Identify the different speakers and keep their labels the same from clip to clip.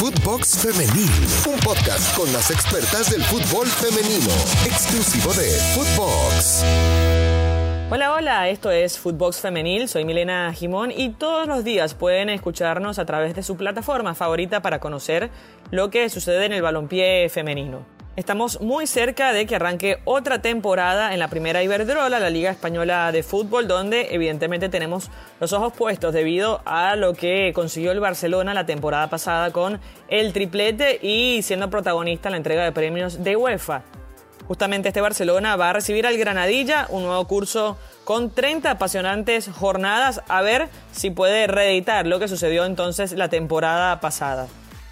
Speaker 1: Footbox Femenil, un podcast con las expertas del fútbol femenino, exclusivo de Footbox.
Speaker 2: Hola, hola, esto es Footbox Femenil, soy Milena Jimón y todos los días pueden escucharnos a través de su plataforma favorita para conocer lo que sucede en el balompié femenino. Estamos muy cerca de que arranque otra temporada en la primera Iberdrola, la Liga Española de Fútbol, donde evidentemente tenemos los ojos puestos debido a lo que consiguió el Barcelona la temporada pasada con el triplete y siendo protagonista en la entrega de premios de UEFA. Justamente este Barcelona va a recibir al Granadilla, un nuevo curso con 30 apasionantes jornadas, a ver si puede reeditar lo que sucedió entonces la temporada pasada.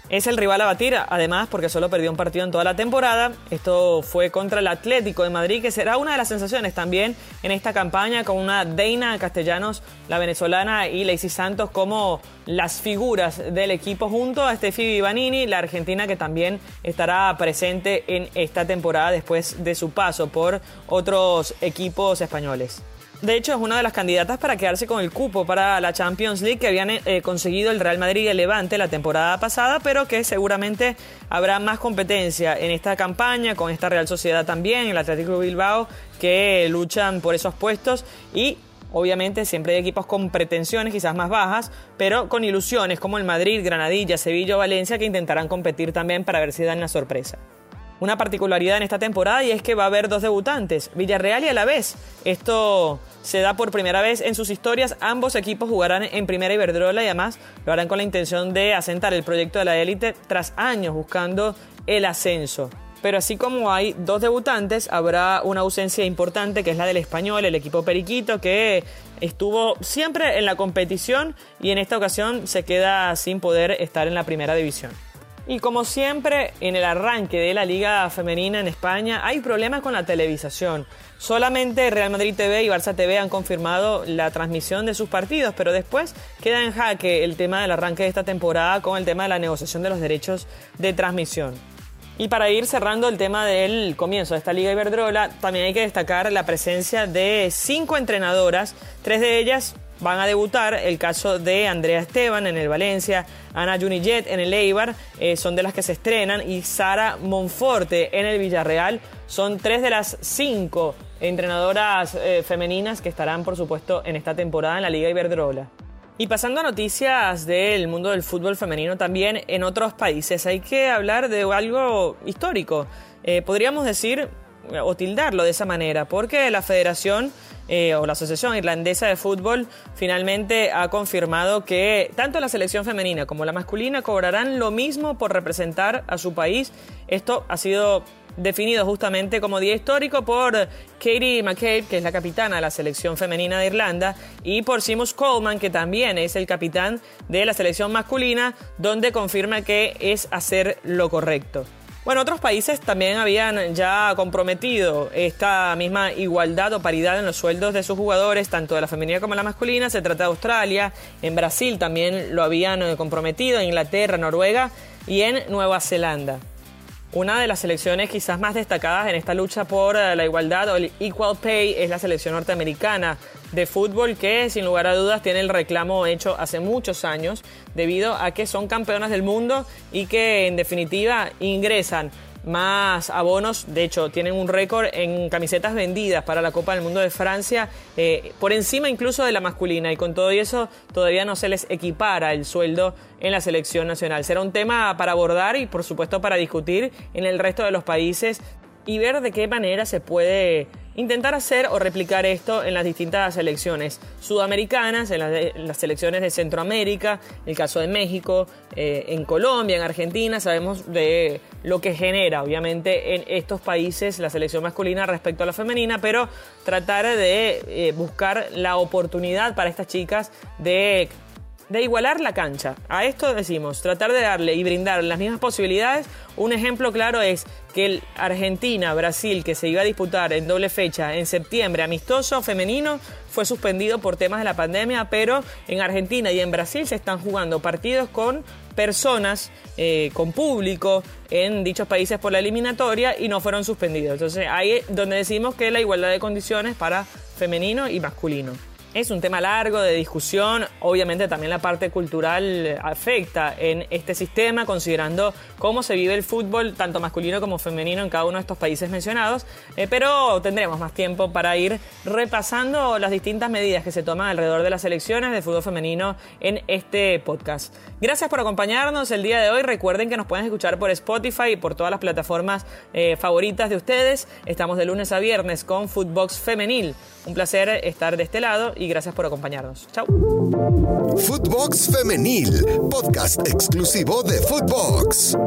Speaker 2: Es el rival a batir, además, porque solo perdió un partido en toda la temporada. Esto fue contra el Atlético de Madrid, que será una de las sensaciones también en esta campaña, con una Deina Castellanos, la venezolana, y Lacey Santos como las figuras del equipo, junto a Steffi Vivanini, la argentina, que también estará presente en esta temporada después de su paso por otros equipos españoles. De hecho, es una de las candidatas para quedarse con el cupo para la Champions League que habían eh, conseguido el Real Madrid y el Levante la temporada pasada, pero que seguramente habrá más competencia en esta campaña, con esta Real Sociedad también, el Atlético Bilbao, que luchan por esos puestos. Y Obviamente siempre hay equipos con pretensiones quizás más bajas, pero con ilusiones como el Madrid, Granadilla, Sevilla o Valencia que intentarán competir también para ver si dan la sorpresa una particularidad en esta temporada y es que va a haber dos debutantes, Villarreal y Alavés. Esto se da por primera vez en sus historias. Ambos equipos jugarán en Primera Iberdrola y además lo harán con la intención de asentar el proyecto de la élite tras años buscando el ascenso. Pero así como hay dos debutantes, habrá una ausencia importante que es la del español, el equipo Periquito, que estuvo siempre en la competición y en esta ocasión se queda sin poder estar en la primera división. Y como siempre, en el arranque de la Liga Femenina en España hay problemas con la televisación. Solamente Real Madrid TV y Barça TV han confirmado la transmisión de sus partidos, pero después queda en jaque el tema del arranque de esta temporada con el tema de la negociación de los derechos de transmisión. Y para ir cerrando el tema del comienzo de esta Liga Iberdrola, también hay que destacar la presencia de cinco entrenadoras, tres de ellas van a debutar. El caso de Andrea Esteban en el Valencia, Ana Junijet en el Eibar, eh, son de las que se estrenan, y Sara Monforte en el Villarreal. Son tres de las cinco entrenadoras eh, femeninas que estarán, por supuesto, en esta temporada en la Liga Iberdrola. Y pasando a noticias del mundo del fútbol femenino también en otros países, hay que hablar de algo histórico. Eh, podríamos decir o tildarlo de esa manera, porque la federación eh, o la Asociación Irlandesa de Fútbol finalmente ha confirmado que tanto la selección femenina como la masculina cobrarán lo mismo por representar a su país. Esto ha sido definido justamente como día histórico por Katie McCabe, que es la capitana de la selección femenina de Irlanda, y por Seamus Coleman, que también es el capitán de la selección masculina, donde confirma que es hacer lo correcto. Bueno, otros países también habían ya comprometido esta misma igualdad o paridad en los sueldos de sus jugadores, tanto de la femenina como de la masculina. Se trata de Australia, en Brasil también lo habían eh, comprometido, en Inglaterra, Noruega y en Nueva Zelanda. Una de las selecciones quizás más destacadas en esta lucha por eh, la igualdad o el equal pay es la selección norteamericana de fútbol que sin lugar a dudas tiene el reclamo hecho hace muchos años debido a que son campeonas del mundo y que en definitiva ingresan más abonos. De hecho, tienen un récord en camisetas vendidas para la Copa del Mundo de Francia, eh, por encima incluso de la masculina. Y con todo eso, todavía no se les equipara el sueldo en la selección nacional. Será un tema para abordar y, por supuesto, para discutir en el resto de los países y ver de qué manera se puede intentar hacer o replicar esto en las distintas selecciones sudamericanas, en las, selecciones de Centroamérica, el caso de México, eh, en Colombia, en Argentina, sabemos de lo que genera obviamente en estos países la selección masculina respecto a la femenina, pero tratar de eh, buscar la oportunidad para estas chicas de de igualar la cancha. A esto decimos, tratar de darle y brindar las mismas posibilidades. Un ejemplo claro es que el Argentina-Brasil, que se iba a disputar en doble fecha en septiembre, amistoso femenino, fue suspendido por temas de la pandemia, pero en Argentina y en Brasil se están jugando partidos con personas, eh, con público en dichos países por la eliminatoria y no fueron suspendidos. Entonces ahí es donde decimos que la igualdad de condiciones para femenino y masculino. Es un tema largo de discusión, obviamente también la parte cultural afecta en este sistema, considerando cómo se vive el fútbol, tanto masculino como femenino, en cada uno de estos países mencionados, eh, pero tendremos más tiempo para ir repasando las distintas medidas que se toman alrededor de las elecciones de fútbol femenino en este podcast. Gracias por acompañarnos el día de hoy, recuerden que nos pueden escuchar por Spotify y por todas las plataformas eh, favoritas de ustedes, estamos de lunes a viernes con Footbox Femenil, un placer estar de este lado y gracias por acompañarnos. Chao.
Speaker 1: Footbox Femenil, podcast exclusivo de Footbox.